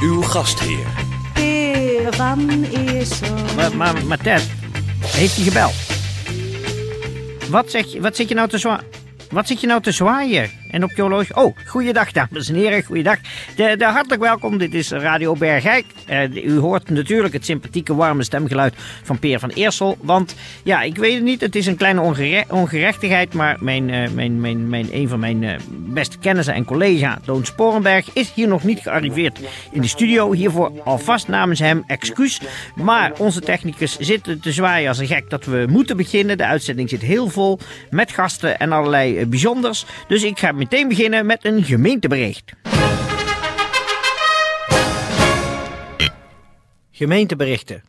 Uw gastheer. Peer van Eersel. Maar, maar, maar Ted, heeft hij gebeld? Wat, zeg je, wat zit je nou te zwaaien? Wat zit je nou te zwaaien? En op je horloge? Oh, goeiedag dames en heren, goeiedag. De, hartelijk welkom, dit is Radio Bergijk. Eh, u hoort natuurlijk het sympathieke warme stemgeluid van Peer van Eersel. Want, ja, ik weet het niet, het is een kleine ongere- ongerechtigheid... maar mijn, eh, mijn, mijn, mijn, een van mijn eh, beste kennissen en collega, Loon Sporenberg... is hier nog niet gearriveerd in de studio. Hiervoor alvast namens hem excuus. Maar onze technicus zit te zwaaien als een gek dat we moeten beginnen. De uitzending zit heel vol met gasten en allerlei bijzonders. Dus ik ga meteen beginnen met een gemeentebericht. Gemeenteberichten.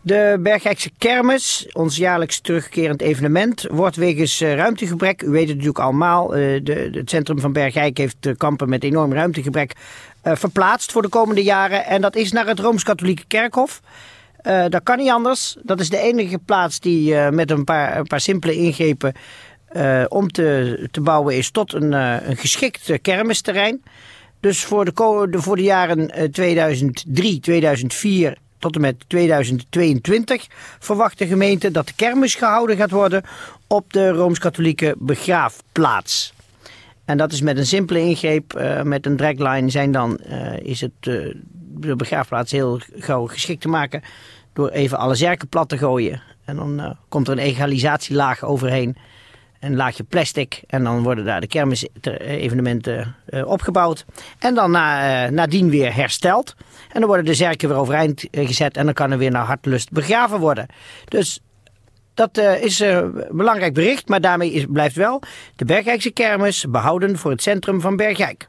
De Bergijkse Kermis, ons jaarlijks terugkerend evenement, wordt wegens eh, ruimtegebrek, u weet het natuurlijk allemaal, eh, de, het centrum van Bergijk heeft te kampen met enorm ruimtegebrek, eh, verplaatst voor de komende jaren. En dat is naar het Rooms-Katholieke Kerkhof. Eh, dat kan niet anders. Dat is de enige plaats die eh, met een paar, een paar simpele ingrepen eh, om te, te bouwen is tot een, eh, een geschikt eh, kermisterrein. Dus voor de, voor de jaren eh, 2003, 2004 tot en met 2022 verwacht de gemeente dat de kermis gehouden gaat worden op de Rooms-Katholieke begraafplaats. En dat is met een simpele ingreep, met een dragline zijn dan, is het de begraafplaats heel gauw geschikt te maken door even alle zerken plat te gooien. En dan komt er een egalisatielaag overheen, een laagje plastic en dan worden daar de kermisevenementen eh, opgebouwd. En dan na, eh, nadien weer hersteld. En dan worden de zerken weer overeind eh, gezet en dan kan er weer naar hartlust begraven worden. Dus dat is een belangrijk bericht, maar daarmee is, blijft wel de Bergijkse kermis behouden voor het centrum van Bergijk.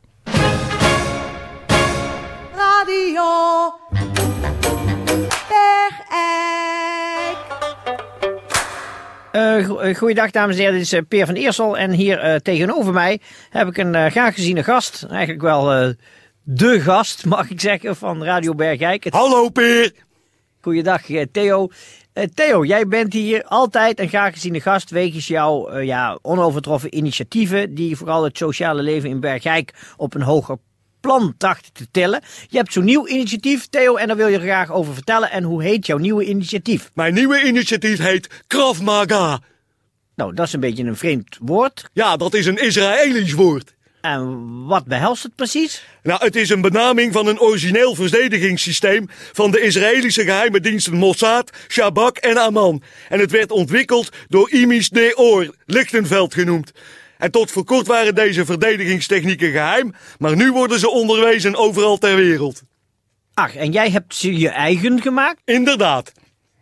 Radio Bergijk. Eh, eh, goeiedag dames en heren, dit is eh, Peer van Eersel en hier tegenover mij heb ik een graag geziene gast. Eigenlijk wel de gast, mag ik zeggen, van Radio Bergijk. Het- Hallo Peer. Goeiedag Theo. Theo, jij bent hier altijd een graag geziene gast wegens jouw ja, onovertroffen initiatieven die vooral het sociale leven in Bergijk op een hoger plan trachten te tillen. Je hebt zo'n nieuw initiatief, Theo, en daar wil je graag over vertellen. En hoe heet jouw nieuwe initiatief? Mijn nieuwe initiatief heet Krav Maga. Nou, dat is een beetje een vreemd woord. Ja, dat is een Israëlisch woord. En wat behelst het precies? Nou, het is een benaming van een origineel verdedigingssysteem van de Israëlische geheime diensten Mossad, Shabak en Aman. En het werd ontwikkeld door Imis Deor, Lichtenveld genoemd. En tot voor kort waren deze verdedigingstechnieken geheim, maar nu worden ze onderwezen overal ter wereld. Ach, en jij hebt ze je eigen gemaakt? Inderdaad.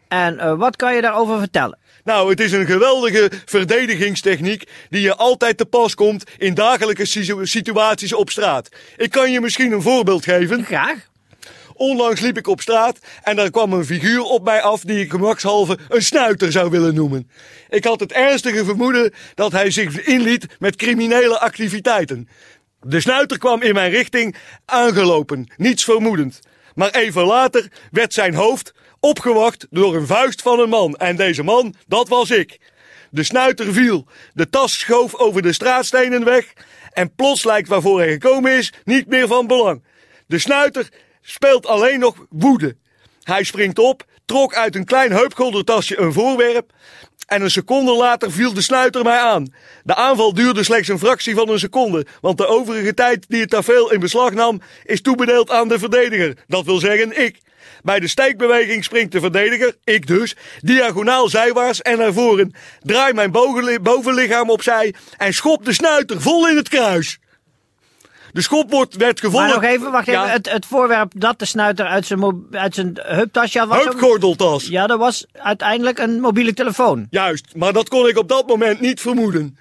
En eh, wat kan je daarover vertellen? Nou, het is een geweldige verdedigingstechniek die je altijd te pas komt in dagelijkse situ- situaties op straat. Ik kan je misschien een voorbeeld geven. Graag. Onlangs liep ik op straat en daar kwam een figuur op mij af die ik gemakshalve een snuiter zou willen noemen. Ik had het ernstige vermoeden dat hij zich inliet met criminele activiteiten. De snuiter kwam in mijn richting aangelopen, niets vermoedend. Maar even later werd zijn hoofd opgewacht door een vuist van een man. En deze man, dat was ik. De snuiter viel, de tas schoof over de straatstenen weg en plots lijkt waarvoor hij gekomen is niet meer van belang. De snuiter speelt alleen nog woede. Hij springt op, trok uit een klein heupgoldertasje een voorwerp en een seconde later viel de snuiter mij aan. De aanval duurde slechts een fractie van een seconde, want de overige tijd die het tafereel in beslag nam is toebedeeld aan de verdediger. Dat wil zeggen ik. Bij de steekbeweging springt de verdediger, ik dus, diagonaal zijwaarts en naar voren. Draai mijn bovenli- bovenlichaam opzij en schop de snuiter vol in het kruis. De schop wordt, werd gevolgd... Maar nog even, wacht even. Ja, Het, het voorwerp dat de snuiter uit zijn, uit zijn heuptasje had, was. Ja, dat was uiteindelijk een mobiele telefoon. Juist, maar dat kon ik op dat moment niet vermoeden.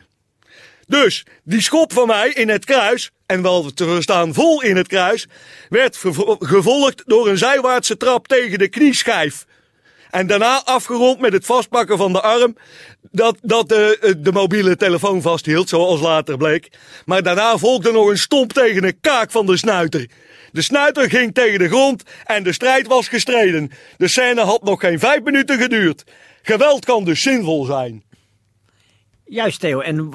Dus, die schop van mij in het kruis en wel te verstaan vol in het kruis, werd gevolgd door een zijwaartse trap tegen de knieschijf. En daarna afgerond met het vastpakken van de arm dat, dat de, de mobiele telefoon vasthield, zoals later bleek. Maar daarna volgde nog een stomp tegen de kaak van de snuiter. De snuiter ging tegen de grond en de strijd was gestreden. De scène had nog geen vijf minuten geduurd. Geweld kan dus zinvol zijn. Juist, Theo. En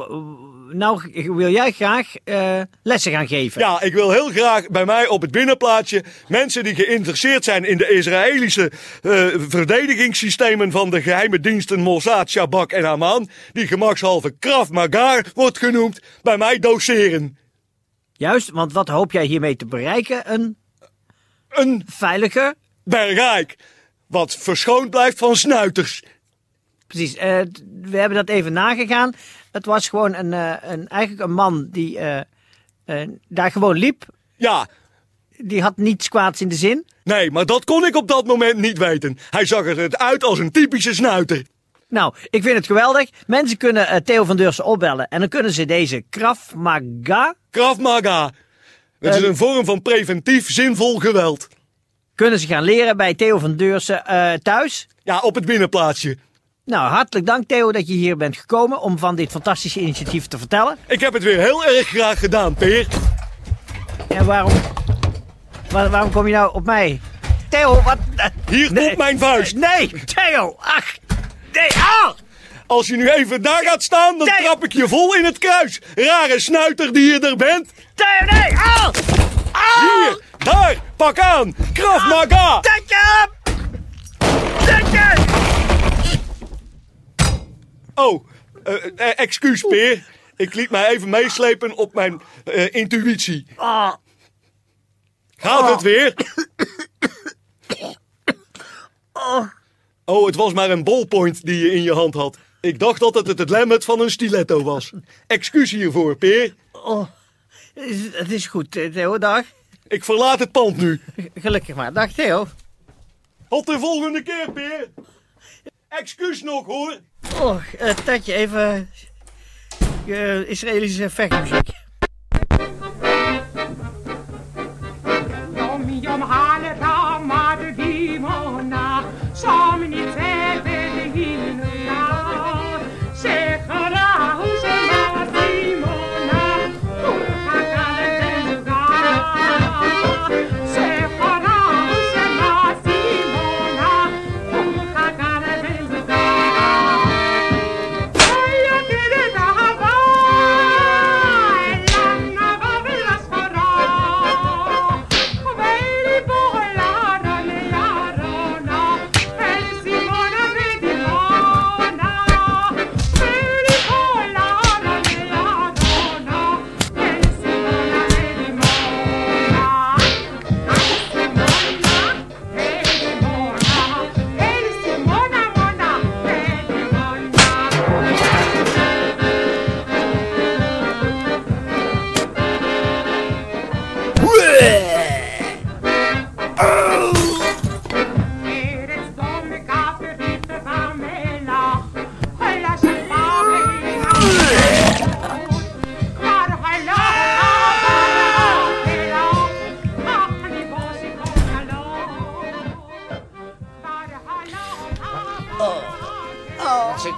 nou wil jij graag eh, lessen gaan geven. Ja, ik wil heel graag bij mij op het binnenplaatsje mensen die geïnteresseerd zijn in de Israëlische eh, verdedigingssystemen van de geheime diensten Mossad, Shabak en Haman, die gemakshalve Krav Maga wordt genoemd, bij mij doseren. Juist, want wat hoop jij hiermee te bereiken? Een Een veilige... bergrijk, wat verschoond blijft van snuiters. Precies, eh, we hebben dat even nagegaan. Het was gewoon een, eh, een, eigenlijk een man die eh, eh, daar gewoon liep. Ja, Die had niets kwaads in de zin. nee, maar dat kon ik op dat moment niet weten. Hij zag er uit als een typische snuiter. Nou, ik vind het geweldig. Mensen kunnen Theo van Deursen opbellen. En dan kunnen ze deze Krav Maga... Krav Maga. Het is een vorm van preventief zinvol geweld. kunnen ze gaan leren bij Theo van Deursen thuis. Ja, op het binnenplaatsje. Nou, hartelijk dank Theo dat je hier bent gekomen om van dit fantastische initiatief te vertellen. Ik heb het weer heel erg graag gedaan, Peer. En waarom, waar- waarom kom je nou op mij? Theo, wat? eh, Hier nee. komt mijn vuist. Nee, Theo, ach, nee, ah! Als je nu even daar gaat staan, dan trap ik je vol in het kruis. Rare snuiter die je er bent. Theo, nee, ah! Ah! Hier, daar, pak aan. Krav Maga. Denk je! Denk je! Oh, eh, excuus, Peer. Ik liet mij even meeslepen op mijn eh, intuïtie. Ah, Gaat het weer? Oh, het was maar een ballpoint die je in je hand had. Ik dacht dat het het lemmet van een stiletto was. Excuus hiervoor, Peer. oh. Het is- goed, Theo, dag. Ik verlaat het pand nu. Gelukkig maar. Dag, Theo. Tot de volgende keer, Peer. Excuus nog, hoor. Oh, uh, Tetje, even eh, Israëlische vechtmuziek.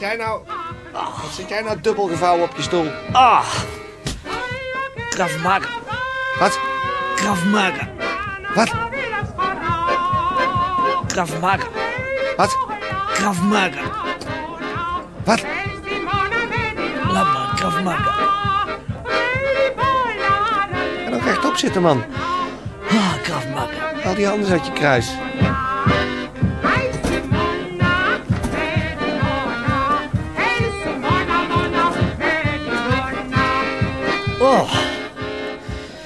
Jij nou? Wat zit jij nou dubbel gevouwen op je stoel? Ah, Maga. Wat? Maga. Wat? Maga. Wat? Maga. Wat? Laat maar, Krav Maga. Ga nou rechtop zitten, man. Ah, Maga. Haal die handen uit je kruis.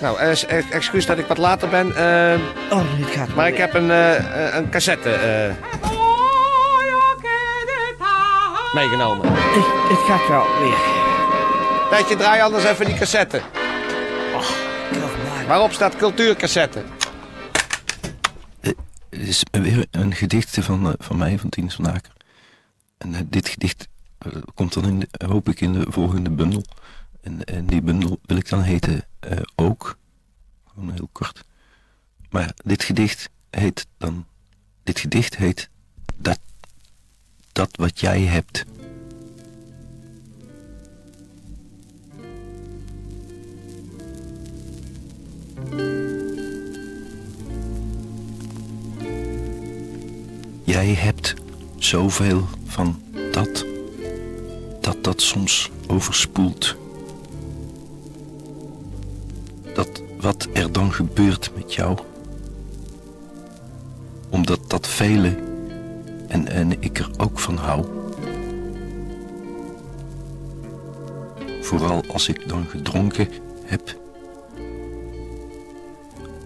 Nou, eh, eh, excuus dat ik wat later ben. eh, oh, dit gaat maar ik heb een, een cassette eh, meegenomen. Dit gaat wel weer. Tijdje, draai anders even die cassette. Maga. Waarop staat cultuurcassette. Het is weer een gedicht van, van mij, van Tines van Aker. En dit gedicht komt dan, in de, hoop ik, in de volgende bundel. En, die bundel wil ik dan heten eh, Ook. Gewoon heel kort. Maar dit gedicht heet dan... Dit gedicht heet Dat, dat wat jij hebt. Jij hebt zoveel van dat, dat dat soms overspoelt. Wat er dan gebeurt met jou. Omdat dat vele en, en ik er ook van hou. Vooral als ik dan gedronken heb.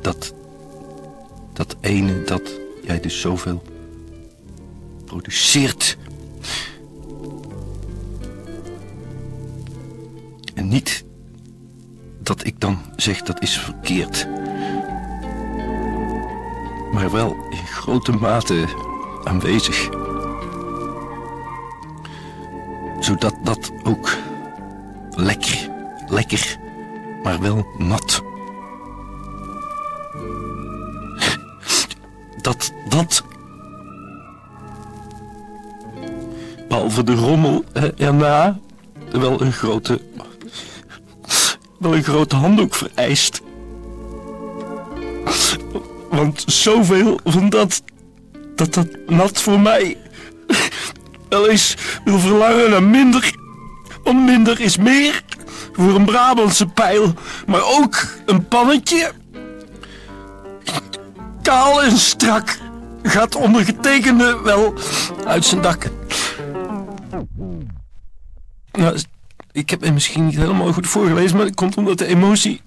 Dat, dat ene dat jij dus zoveel produceert. En niet ik dan zeg dat is verkeerd. Maar wel in grote mate aanwezig. Zodat dat ook lekker, lekker, maar wel nat. Dat, dat behalve de rommel erna wel een grote een grote handdoek vereist. Want zoveel van dat dat dat nat voor mij wel eens wil verlangen naar minder. Want minder is meer voor een Brabantse pijl, maar ook een pannetje. Kaal en strak gaat ondergetekende wel uit zijn dak. Nou, ik heb het misschien niet helemaal goed voorgelezen, maar het komt omdat de emotie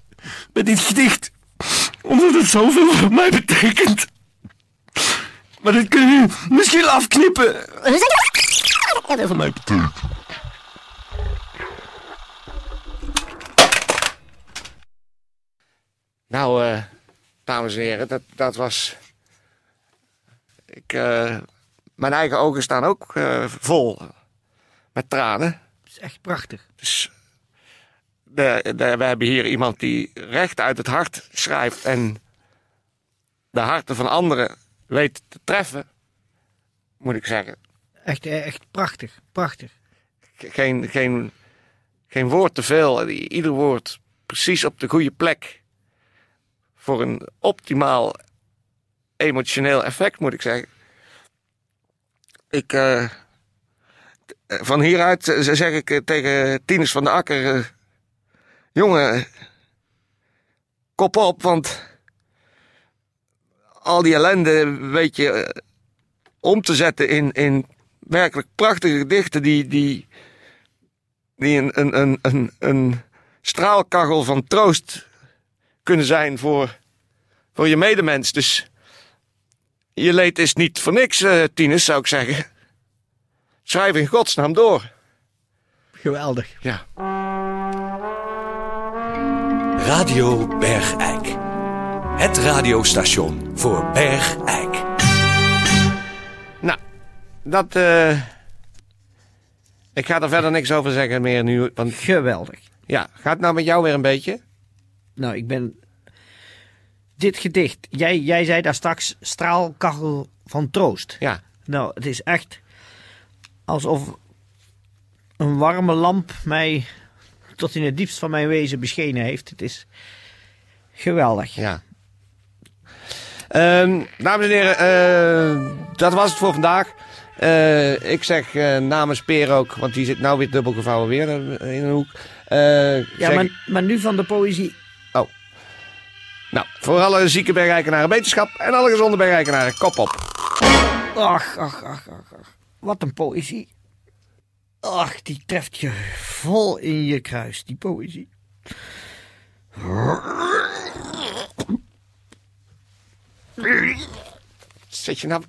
bij dit gedicht, omdat het zoveel voor mij betekent. Maar dit kun je misschien afknippen. Wat het voor mij betekent. Nou, eh, dames en heren, dat, dat was... Ik, eh, mijn eigen ogen staan ook eh, vol met tranen. Echt prachtig. Dus de, de, we hebben hier iemand die recht uit het hart schrijft en de harten van anderen weet te treffen, moet ik zeggen. Echt, eh, echt prachtig. Prachtig. Geen, geen, geen woord te veel, ieder woord precies op de goede plek. Voor een optimaal emotioneel effect, moet ik zeggen. Ik, eh, van hieruit eh, zeg ik eh, tegen Tinus van de Akker... eh, jongen, kop op, want al die ellende weet je eh, om te zetten in, in werkelijk prachtige gedichten die, die, die een, een, een, een, een straalkachel van troost kunnen zijn voor, voor je medemens. Dus je leed is niet voor niks, eh Tinus, zou ik zeggen. Schrijf in godsnaam door. Geweldig. Ja. Radio Bergijk. Het radiostation voor Bergijk. Nou, dat. eh ik ga er verder niks over zeggen meer nu. Want Geweldig. ja, gaat het nou met jou weer een beetje? Nou, ik ben. Dit gedicht. Jij, jij zei daar straks straalkachel van troost. Ja. Nou, het is echt alsof een warme lamp mij tot in het diepst van mijn wezen beschenen heeft. Het is geweldig. Ja. Ehm, dames en heren, eh, dat was het voor vandaag. Eh, ik zeg eh, namens Peer ook, want die zit nou weer dubbel gevouwen weer in een hoek. Ja, zeg- maar, maar nu van de poëzie. Nou, voor alle zieke bergrijkenaren beterschap en alle gezonde bergrijkenaren kop op. Ach, ach, ach, ach, ach. Wat een poëzie. Ach, die treft je vol in je kruis, die poëzie. Zit je nou...